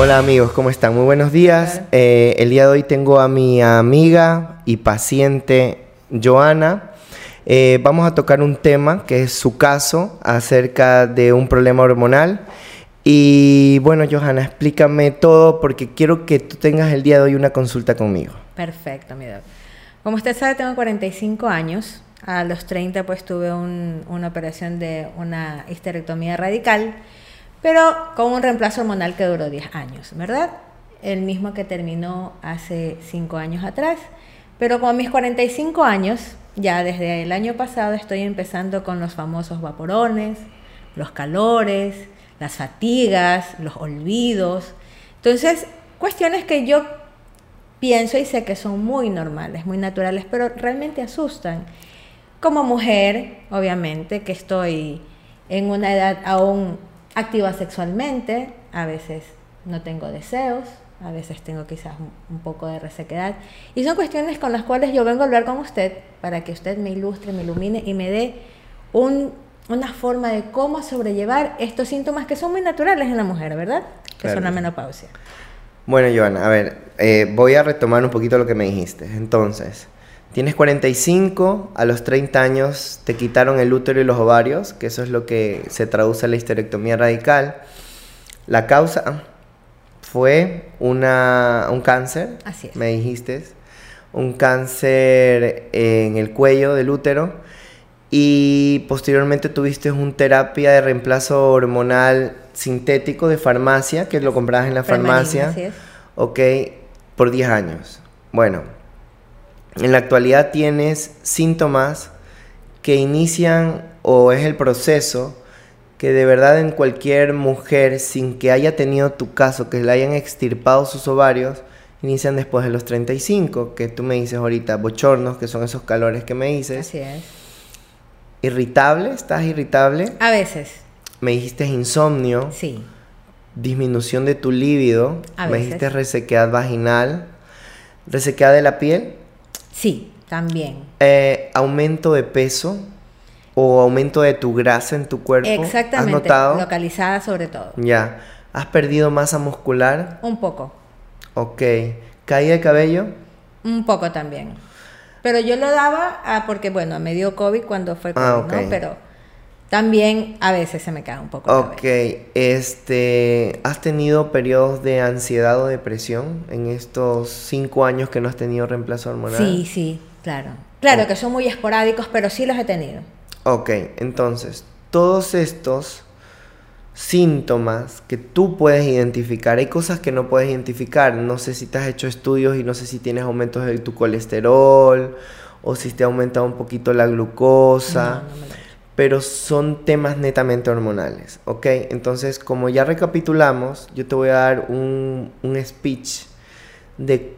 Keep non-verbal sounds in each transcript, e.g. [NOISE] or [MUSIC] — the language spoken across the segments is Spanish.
Hola amigos, ¿cómo están? Muy buenos días. Eh, el día de hoy tengo a mi amiga y paciente Joana. Eh, vamos a tocar un tema que es su caso acerca de un problema hormonal. Y bueno, Johanna, explícame todo porque quiero que tú tengas el día de hoy una consulta conmigo. Perfecto, mi. Como usted sabe, tengo 45 años. A los 30 pues tuve una operación de una histerectomía radical pero con un reemplazo hormonal que duró 10 años, ¿verdad? El mismo que terminó hace 5 años atrás. Pero con mis 45 años, ya desde el año pasado estoy empezando con los famosos vaporones, los calores, las fatigas, los olvidos. Entonces, cuestiones que yo pienso y sé que son muy normales, muy naturales, pero realmente asustan. Como mujer, obviamente, que estoy en una edad aún activa sexualmente, a veces no tengo deseos, a veces tengo quizás un, poco de resequedad. Y son cuestiones con las cuales yo vengo a hablar con usted para que usted me ilustre, me ilumine y me dé una forma de cómo sobrellevar estos síntomas que son muy naturales en la mujer, ¿verdad? Que son la menopausia. Bueno, Joana, a ver, eh, voy a retomar un poquito lo que me dijiste. Entonces, Tienes 45, a los 30 años te quitaron el útero y los ovarios, que eso es lo que se traduce a la histerectomía radical. La causa fue una, un cáncer, Así me dijiste, un cáncer en el cuello del útero y posteriormente tuviste una terapia de reemplazo hormonal sintético de farmacia, que lo comprabas en la farmacia, ok, por 10 años. Bueno, en la actualidad tienes síntomas que inician o es el proceso que de verdad en cualquier mujer sin que haya tenido tu caso, que le hayan extirpado sus ovarios, inician después de los 35, que tú me dices ahorita, bochornos, que son esos calores que me dices. Así es. ¿Irritable? ¿Estás irritable? A veces. Me dijiste insomnio. Sí. Disminución de tu líbido. A me dijiste resequedad vaginal. ¿Resequedad de la piel? Sí, también. Eh, ¿Aumento de peso o aumento de tu grasa en tu cuerpo? Exactamente. ¿Has notado? Localizada sobre todo. Ya. ¿Has perdido masa muscular? Un poco. Ok. ¿Caída de cabello? Un poco también. Pero yo lo daba a, porque, bueno, me dio COVID cuando fue ah, COVID, ¿no? Pero también a veces se me cae un poco. Ok, este, ¿has tenido periodos de ansiedad o depresión en estos cinco años que no has tenido reemplazo hormonal? Sí, sí, claro. Claro que son muy esporádicos, pero sí los he tenido. Ok, entonces, todos estos síntomas que tú puedes identificar, hay cosas que no puedes identificar, no sé si te has hecho estudios y no sé si tienes aumentos de tu colesterol o si te ha aumentado un poquito la glucosa. No, no me pero son temas netamente hormonales, ¿ok? Entonces, como ya recapitulamos, yo te voy a dar un, un speech de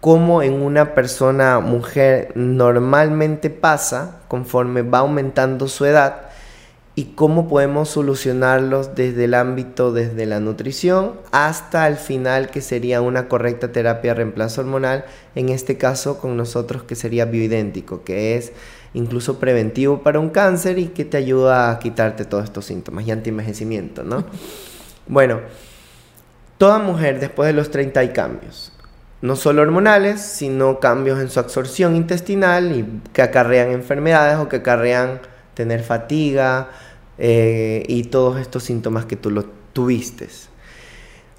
cómo en una persona mujer normalmente pasa conforme va aumentando su edad y cómo podemos solucionarlos desde el ámbito, desde la nutrición hasta el final que sería una correcta terapia de reemplazo hormonal, en este caso con nosotros que sería bioidéntico, que es incluso preventivo para un cáncer y que te ayuda a quitarte todos estos síntomas y anti-envejecimiento, ¿no? [LAUGHS] bueno, toda mujer después de los 30 hay cambios, no solo hormonales, sino cambios en su absorción intestinal y que acarrean enfermedades o que acarrean tener fatiga eh, y todos estos síntomas que tú lo tuviste.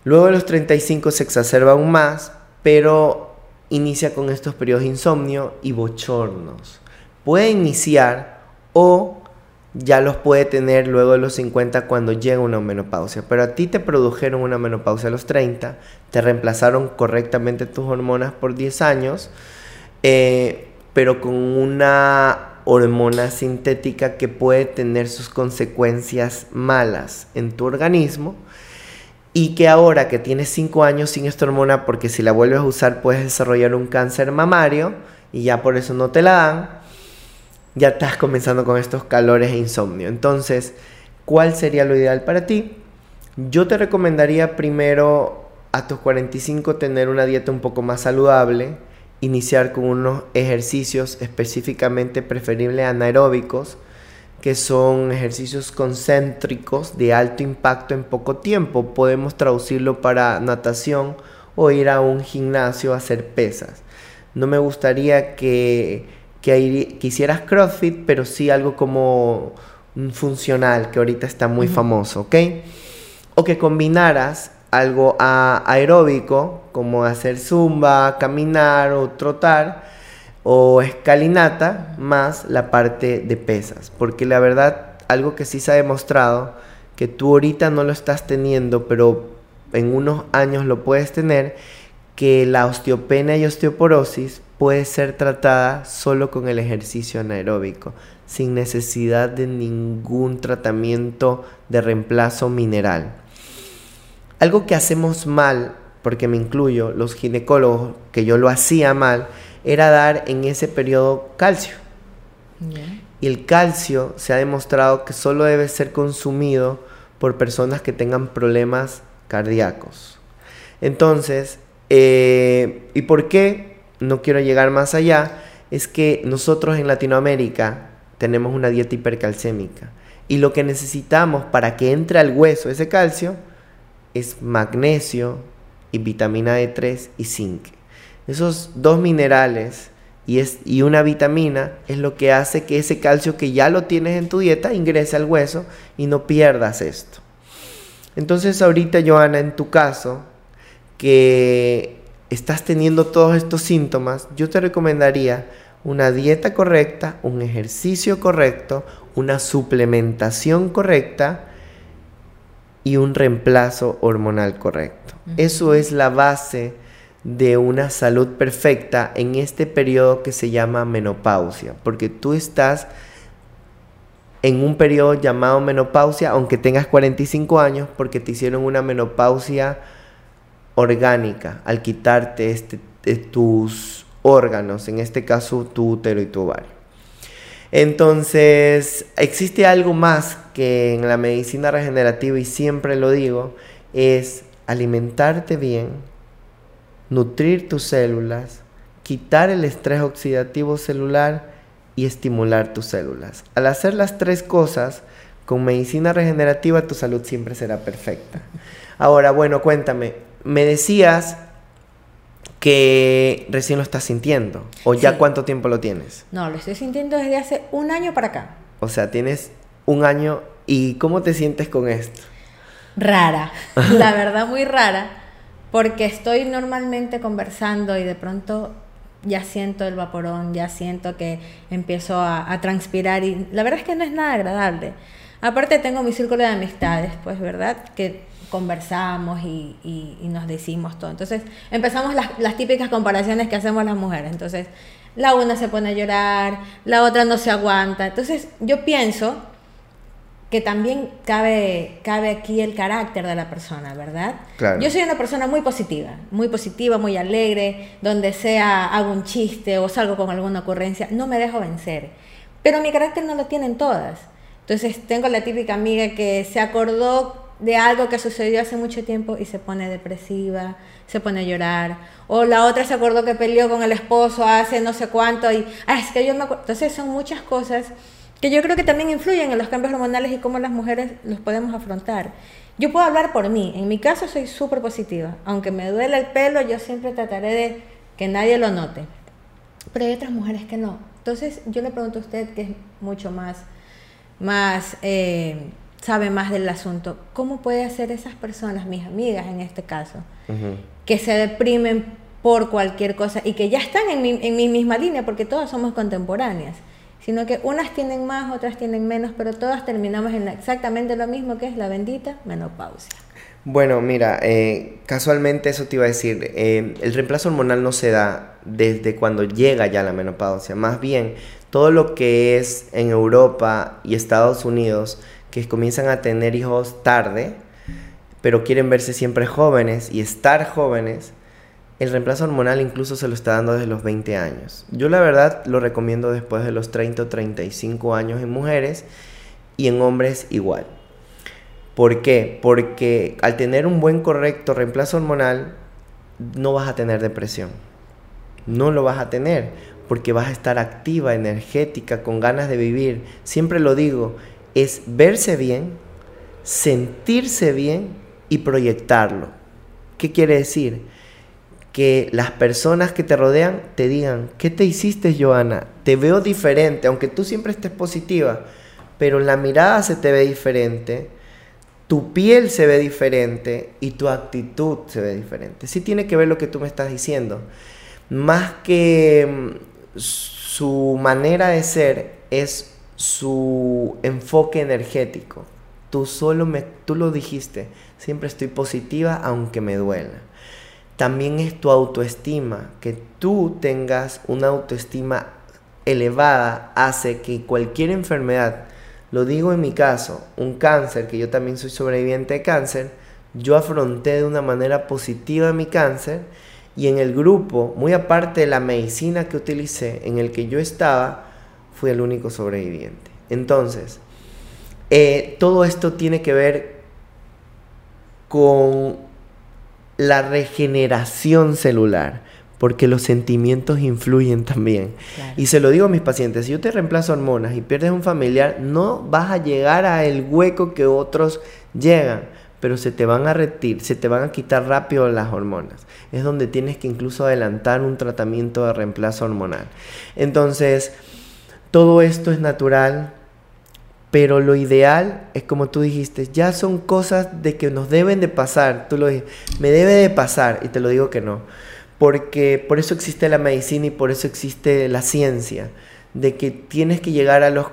Luego de los 35 se exacerba aún más, pero inicia con estos periodos de insomnio y bochornos puede iniciar o ya los puede tener luego de los 50 cuando llega una menopausia. Pero a ti te produjeron una menopausia a los 30, te reemplazaron correctamente tus hormonas por 10 años, eh, pero con una hormona sintética que puede tener sus consecuencias malas en tu organismo y que ahora que tienes 5 años sin esta hormona, porque si la vuelves a usar puedes desarrollar un cáncer mamario y ya por eso no te la dan, ya estás comenzando con estos calores e insomnio. Entonces, ¿cuál sería lo ideal para ti? Yo te recomendaría primero a tus 45 tener una dieta un poco más saludable iniciar con unos ejercicios específicamente preferibles anaeróbicos, que son ejercicios concéntricos de alto impacto en poco tiempo. Podemos traducirlo para natación o ir a un gimnasio a hacer pesas. No me gustaría que, que, hicieras CrossFit, pero sí algo como un funcional, que ahorita está muy famoso, ¿ok? O que combinaras algo aeróbico, como hacer zumba, caminar o trotar, o escalinata, más la parte de pesas. Porque la verdad, algo que sí se ha demostrado, que tú ahorita no lo estás teniendo, pero en unos años lo puedes tener, que la osteopenia y osteoporosis puede ser tratada solo con el ejercicio anaeróbico, sin necesidad de ningún tratamiento de reemplazo mineral. Algo que hacemos mal, porque me incluyo, los ginecólogos, que yo lo hacía mal, era dar en ese periodo calcio. Y el calcio se ha demostrado que solo debe ser consumido por personas que tengan problemas cardíacos. Entonces, eh, ¿y por qué? No quiero llegar más allá. Es que nosotros en Latinoamérica tenemos una dieta hipercalcémica. Y lo que necesitamos para que entre al hueso ese calcio es magnesio y vitamina D3 y zinc. Esos dos minerales y, es, y una vitamina es lo que hace que ese calcio que ya lo tienes en tu dieta ingrese al hueso y no pierdas esto. Entonces ahorita, Joana, en tu caso, que estás teniendo todos estos síntomas, yo te recomendaría una dieta correcta, un ejercicio correcto, una suplementación correcta y un reemplazo hormonal correcto. Eso es la base de una salud perfecta en este periodo que se llama menopausia, porque tú estás en un periodo llamado menopausia, aunque tengas 45 años, porque te hicieron una menopausia orgánica al quitarte este, tus órganos, en este caso tu útero y tu ovario. Entonces, existe algo más que en la medicina regenerativa, y siempre lo digo, es alimentarte bien, nutrir tus células, quitar el estrés oxidativo celular y estimular tus células. Al hacer las tres cosas, con medicina regenerativa tu salud siempre será perfecta. Ahora, bueno, cuéntame, me decías que recién lo estás sintiendo, o ya cuánto tiempo lo tienes. No, lo estoy sintiendo desde hace un año para acá. O sea, tienes un año y ¿cómo te sientes con esto? Rara, [LAUGHS] la verdad muy rara, porque estoy normalmente conversando y de pronto ya siento el vaporón, ya siento que empiezo a, transpirar y la verdad es que no es nada agradable. Aparte tengo mi círculo de amistades, pues, ¿verdad? Que conversamos y, nos decimos todo. Entonces empezamos las, las, típicas comparaciones que hacemos las mujeres. Entonces la una se pone a llorar, la otra no se aguanta. Entonces yo pienso que también cabe, cabe aquí el carácter de la persona, ¿verdad? Yo soy una persona muy positiva, muy positiva, muy alegre, donde sea hago un chiste o salgo con alguna ocurrencia, no me dejo vencer. Pero mi carácter no lo tienen todas. Entonces tengo la típica amiga que se acordó de algo que sucedió hace mucho tiempo y se pone depresiva, se pone a llorar. O la otra se acordó que peleó con el esposo hace no sé cuánto y, es que yo me acuerdo. Entonces son muchas cosas que yo creo que también influyen en los cambios hormonales y cómo las mujeres los podemos afrontar. Yo puedo hablar por mí, en mi caso soy súper positiva, aunque me duele el pelo, yo siempre trataré de que nadie lo note, pero hay otras mujeres que no. Entonces yo le pregunto a usted, que es mucho más, más eh, sabe más del asunto, ¿cómo puede hacer esas personas, mis amigas en este caso, que se deprimen por cualquier cosa y que ya están en mi, en mi misma línea, porque todas somos contemporáneas? sino que unas tienen más, otras tienen menos, pero todas terminamos en exactamente lo mismo que es la bendita menopausia. Bueno, mira, eh, casualmente eso te iba a decir, eh, el reemplazo hormonal no se da desde cuando llega ya la menopausia, más bien todo lo que es en Europa y Estados Unidos, que comienzan a tener hijos tarde, pero quieren verse siempre jóvenes y estar jóvenes, el reemplazo hormonal incluso se lo está dando desde los 20 años. Yo la verdad lo recomiendo después de los 30 o 35 años en mujeres y en hombres igual. ¿Por qué? Porque al tener un buen correcto reemplazo hormonal no vas a tener depresión. no lo vas a tener porque vas a estar activa, energética, con ganas de vivir. Siempre lo digo, es verse bien, sentirse bien y proyectarlo. ¿Qué quiere decir? Que las personas que te rodean te digan, ¿qué te hiciste, Joana? Te veo diferente, aunque tú siempre estés positiva, pero la mirada se te ve diferente, tu piel se ve diferente y tu actitud se ve diferente. Sí tiene que ver lo que tú me estás diciendo. Más que mm, su manera de ser es su enfoque energético. Tú solo me, tú lo dijiste, siempre estoy positiva aunque me duela. También es tu autoestima, que tú tengas una autoestima elevada hace que cualquier enfermedad, lo digo en mi caso, un cáncer, que yo también soy sobreviviente de cáncer, yo afronté de una manera positiva mi cáncer y en el grupo, muy aparte de la medicina que utilicé, en el que yo estaba, fui el único sobreviviente. Entonces, eh, todo esto tiene que ver con la regeneración celular, porque los sentimientos influyen también. Y se lo digo a mis pacientes, si yo te reemplazo hormonas y pierdes un familiar, no vas a llegar a el hueco que otros llegan, pero se te van a retir, se te van a quitar rápido las hormonas. Es donde tienes que incluso adelantar un tratamiento de reemplazo hormonal. Entonces, todo esto es natural, pero lo ideal es como tú dijiste, ya son cosas de que nos deben de pasar. Tú lo dijiste, me debe de pasar y te lo digo que no. Porque por eso existe la medicina y por eso existe la ciencia, de que tienes que llegar a los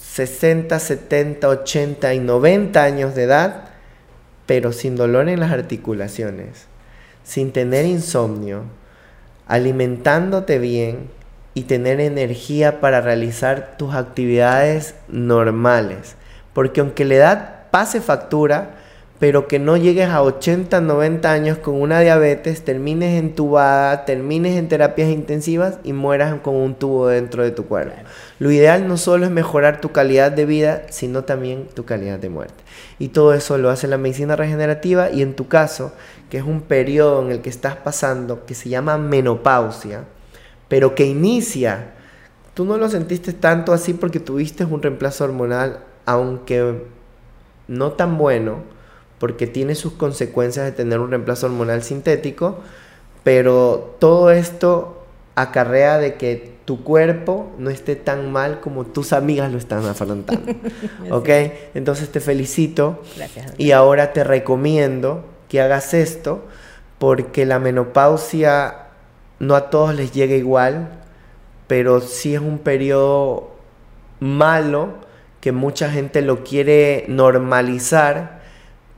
60, 70, 80 y 90 años de edad, pero sin dolor en las articulaciones, sin tener insomnio, alimentándote bien, y tener energía para realizar tus actividades normales. Porque aunque la edad pase factura, pero que no llegues a 80, 90 años con una diabetes, termines entubada, termines en terapias intensivas y mueras con un tubo dentro de tu cuerpo. Lo ideal no solo es mejorar tu calidad de vida, sino también tu calidad de muerte. Y todo eso lo hace la medicina regenerativa y en tu caso, que es un periodo en el que estás pasando que se llama menopausia, pero que inicia. Tú no lo sentiste tanto así porque tuviste un reemplazo hormonal, aunque no tan bueno, porque tiene sus consecuencias de tener un reemplazo hormonal sintético, pero todo esto acarrea de que tu cuerpo no esté tan mal como tus amigas lo están afrontando. [LAUGHS] ¿Ok? Entonces te felicito y ahora te recomiendo que hagas esto porque la menopausia no a todos les llega igual, pero sí es un periodo malo que mucha gente lo quiere normalizar,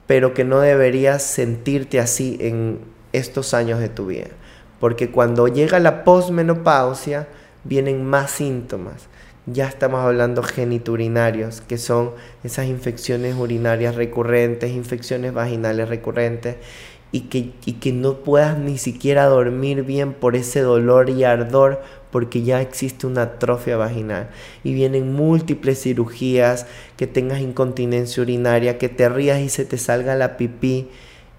pero que no deberías sentirte así en estos años de tu vida. Porque cuando llega la posmenopausia, vienen más síntomas. Ya estamos hablando geniturinarios, que son esas infecciones urinarias recurrentes, infecciones vaginales recurrentes, y que, que no puedas ni siquiera dormir bien por ese dolor y ardor porque ya existe una atrofia vaginal y vienen múltiples cirugías, que tengas incontinencia urinaria, que te rías y se te salga la pipí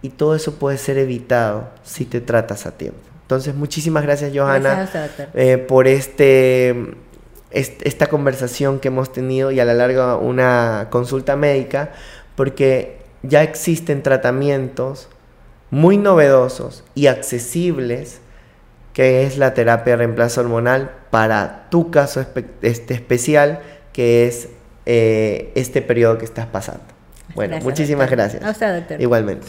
y todo eso puede ser evitado si te tratas a tiempo. Entonces, muchísimas gracias Johanna eh, por este, esta conversación que hemos tenido y a la larga una consulta médica, porque ya existen tratamientos muy novedosos y accesibles que es la terapia de reemplazo hormonal para tu caso este especial, que es eh, este periodo que estás pasando. Bueno, muchísimas gracias. A usted, doctor. Igualmente.